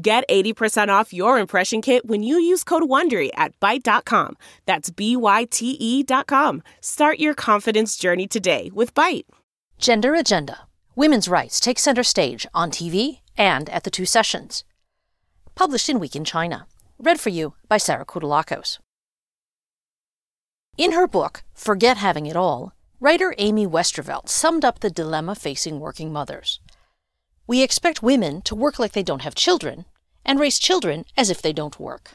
Get 80% off your impression kit when you use code WONDERY at Byte.com. That's B-Y-T-E dot com. Start your confidence journey today with Byte. Gender Agenda. Women's rights take center stage on TV and at the two sessions. Published in Week in China. Read for you by Sarah Kutulakos. In her book, Forget Having It All, writer Amy Westervelt summed up the dilemma facing working mothers. We expect women to work like they don't have children and raise children as if they don't work.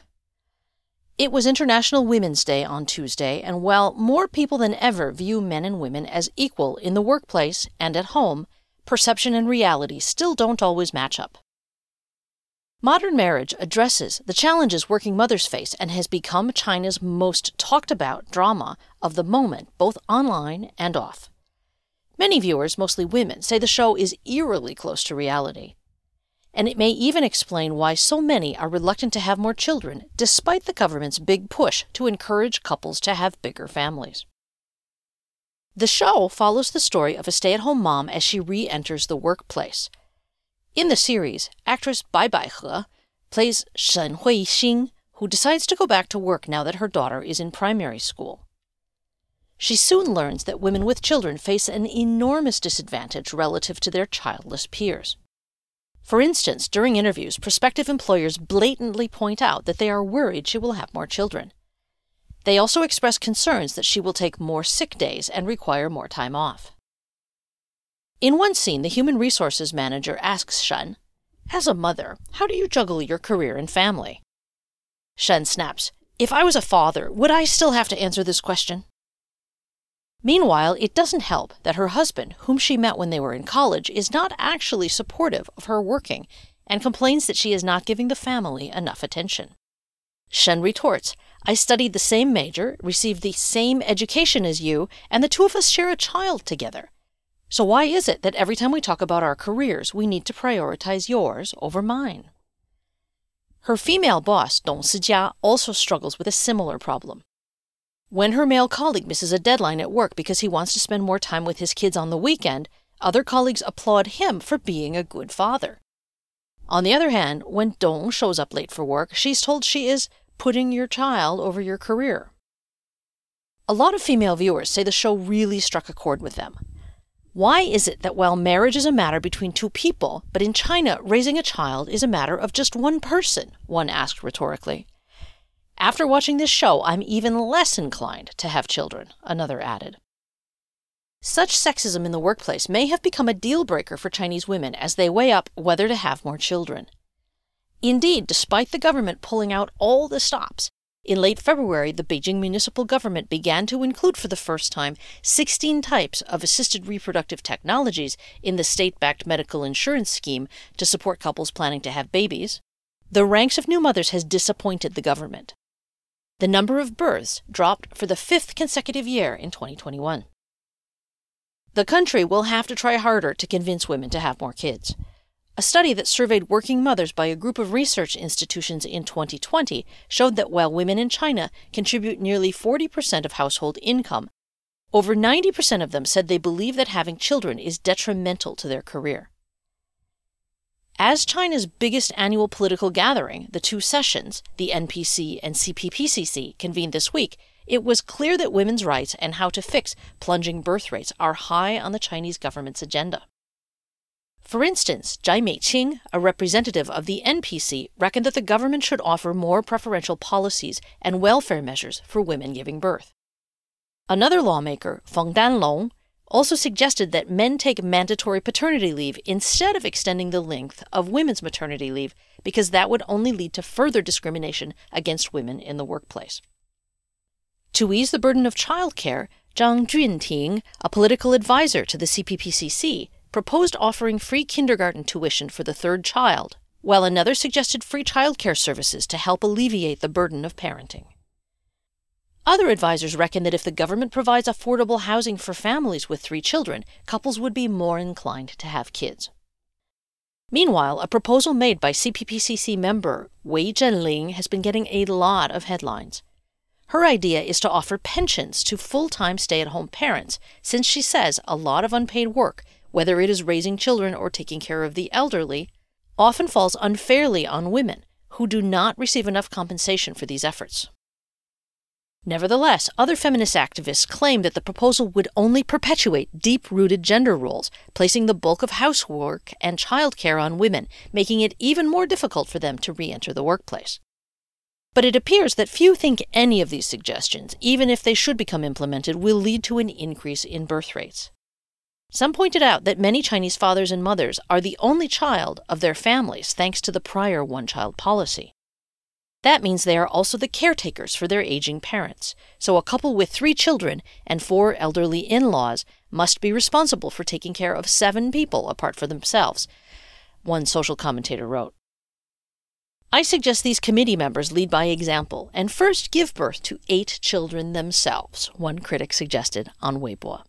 It was International Women's Day on Tuesday, and while more people than ever view men and women as equal in the workplace and at home, perception and reality still don't always match up. Modern marriage addresses the challenges working mothers face and has become China's most talked about drama of the moment, both online and off. Many viewers, mostly women, say the show is eerily close to reality. And it may even explain why so many are reluctant to have more children, despite the government's big push to encourage couples to have bigger families. The show follows the story of a stay at home mom as she re enters the workplace. In the series, actress Bai Baihe plays Shen Huixing, who decides to go back to work now that her daughter is in primary school. She soon learns that women with children face an enormous disadvantage relative to their childless peers. For instance, during interviews, prospective employers blatantly point out that they are worried she will have more children. They also express concerns that she will take more sick days and require more time off. In one scene, the human resources manager asks Shen, As a mother, how do you juggle your career and family? Shen snaps, If I was a father, would I still have to answer this question? Meanwhile, it doesn't help that her husband, whom she met when they were in college, is not actually supportive of her working and complains that she is not giving the family enough attention. Shen retorts, I studied the same major, received the same education as you, and the two of us share a child together. So why is it that every time we talk about our careers, we need to prioritize yours over mine? Her female boss, Dong Sijia, also struggles with a similar problem. When her male colleague misses a deadline at work because he wants to spend more time with his kids on the weekend, other colleagues applaud him for being a good father. On the other hand, when Dong shows up late for work, she's told she is putting your child over your career. A lot of female viewers say the show really struck a chord with them. Why is it that while marriage is a matter between two people, but in China raising a child is a matter of just one person? One asked rhetorically. After watching this show, I'm even less inclined to have children, another added. Such sexism in the workplace may have become a deal breaker for Chinese women as they weigh up whether to have more children. Indeed, despite the government pulling out all the stops, in late February, the Beijing municipal government began to include for the first time 16 types of assisted reproductive technologies in the state backed medical insurance scheme to support couples planning to have babies. The ranks of new mothers has disappointed the government the number of births dropped for the fifth consecutive year in 2021. The country will have to try harder to convince women to have more kids. A study that surveyed working mothers by a group of research institutions in 2020 showed that while women in China contribute nearly 40% of household income, over 90% of them said they believe that having children is detrimental to their career. As China's biggest annual political gathering, the two sessions, the NPC and CPPCC, convened this week, it was clear that women's rights and how to fix plunging birth rates are high on the Chinese government's agenda. For instance, Zhai Meiqing, a representative of the NPC, reckoned that the government should offer more preferential policies and welfare measures for women giving birth. Another lawmaker, Feng Danlong, also suggested that men take mandatory paternity leave instead of extending the length of women's maternity leave because that would only lead to further discrimination against women in the workplace. To ease the burden of childcare, Zhang Junting, a political advisor to the CPPCC, proposed offering free kindergarten tuition for the third child, while another suggested free childcare services to help alleviate the burden of parenting. Other advisors reckon that if the government provides affordable housing for families with three children, couples would be more inclined to have kids. Meanwhile, a proposal made by CPPCC member Wei Zhenling has been getting a lot of headlines. Her idea is to offer pensions to full time stay at home parents, since she says a lot of unpaid work, whether it is raising children or taking care of the elderly, often falls unfairly on women who do not receive enough compensation for these efforts. Nevertheless, other feminist activists claim that the proposal would only perpetuate deep rooted gender roles, placing the bulk of housework and childcare on women, making it even more difficult for them to re enter the workplace. But it appears that few think any of these suggestions, even if they should become implemented, will lead to an increase in birth rates. Some pointed out that many Chinese fathers and mothers are the only child of their families thanks to the prior one child policy. That means they are also the caretakers for their aging parents. So a couple with three children and four elderly in laws must be responsible for taking care of seven people apart from themselves, one social commentator wrote. I suggest these committee members lead by example and first give birth to eight children themselves, one critic suggested on Weibo.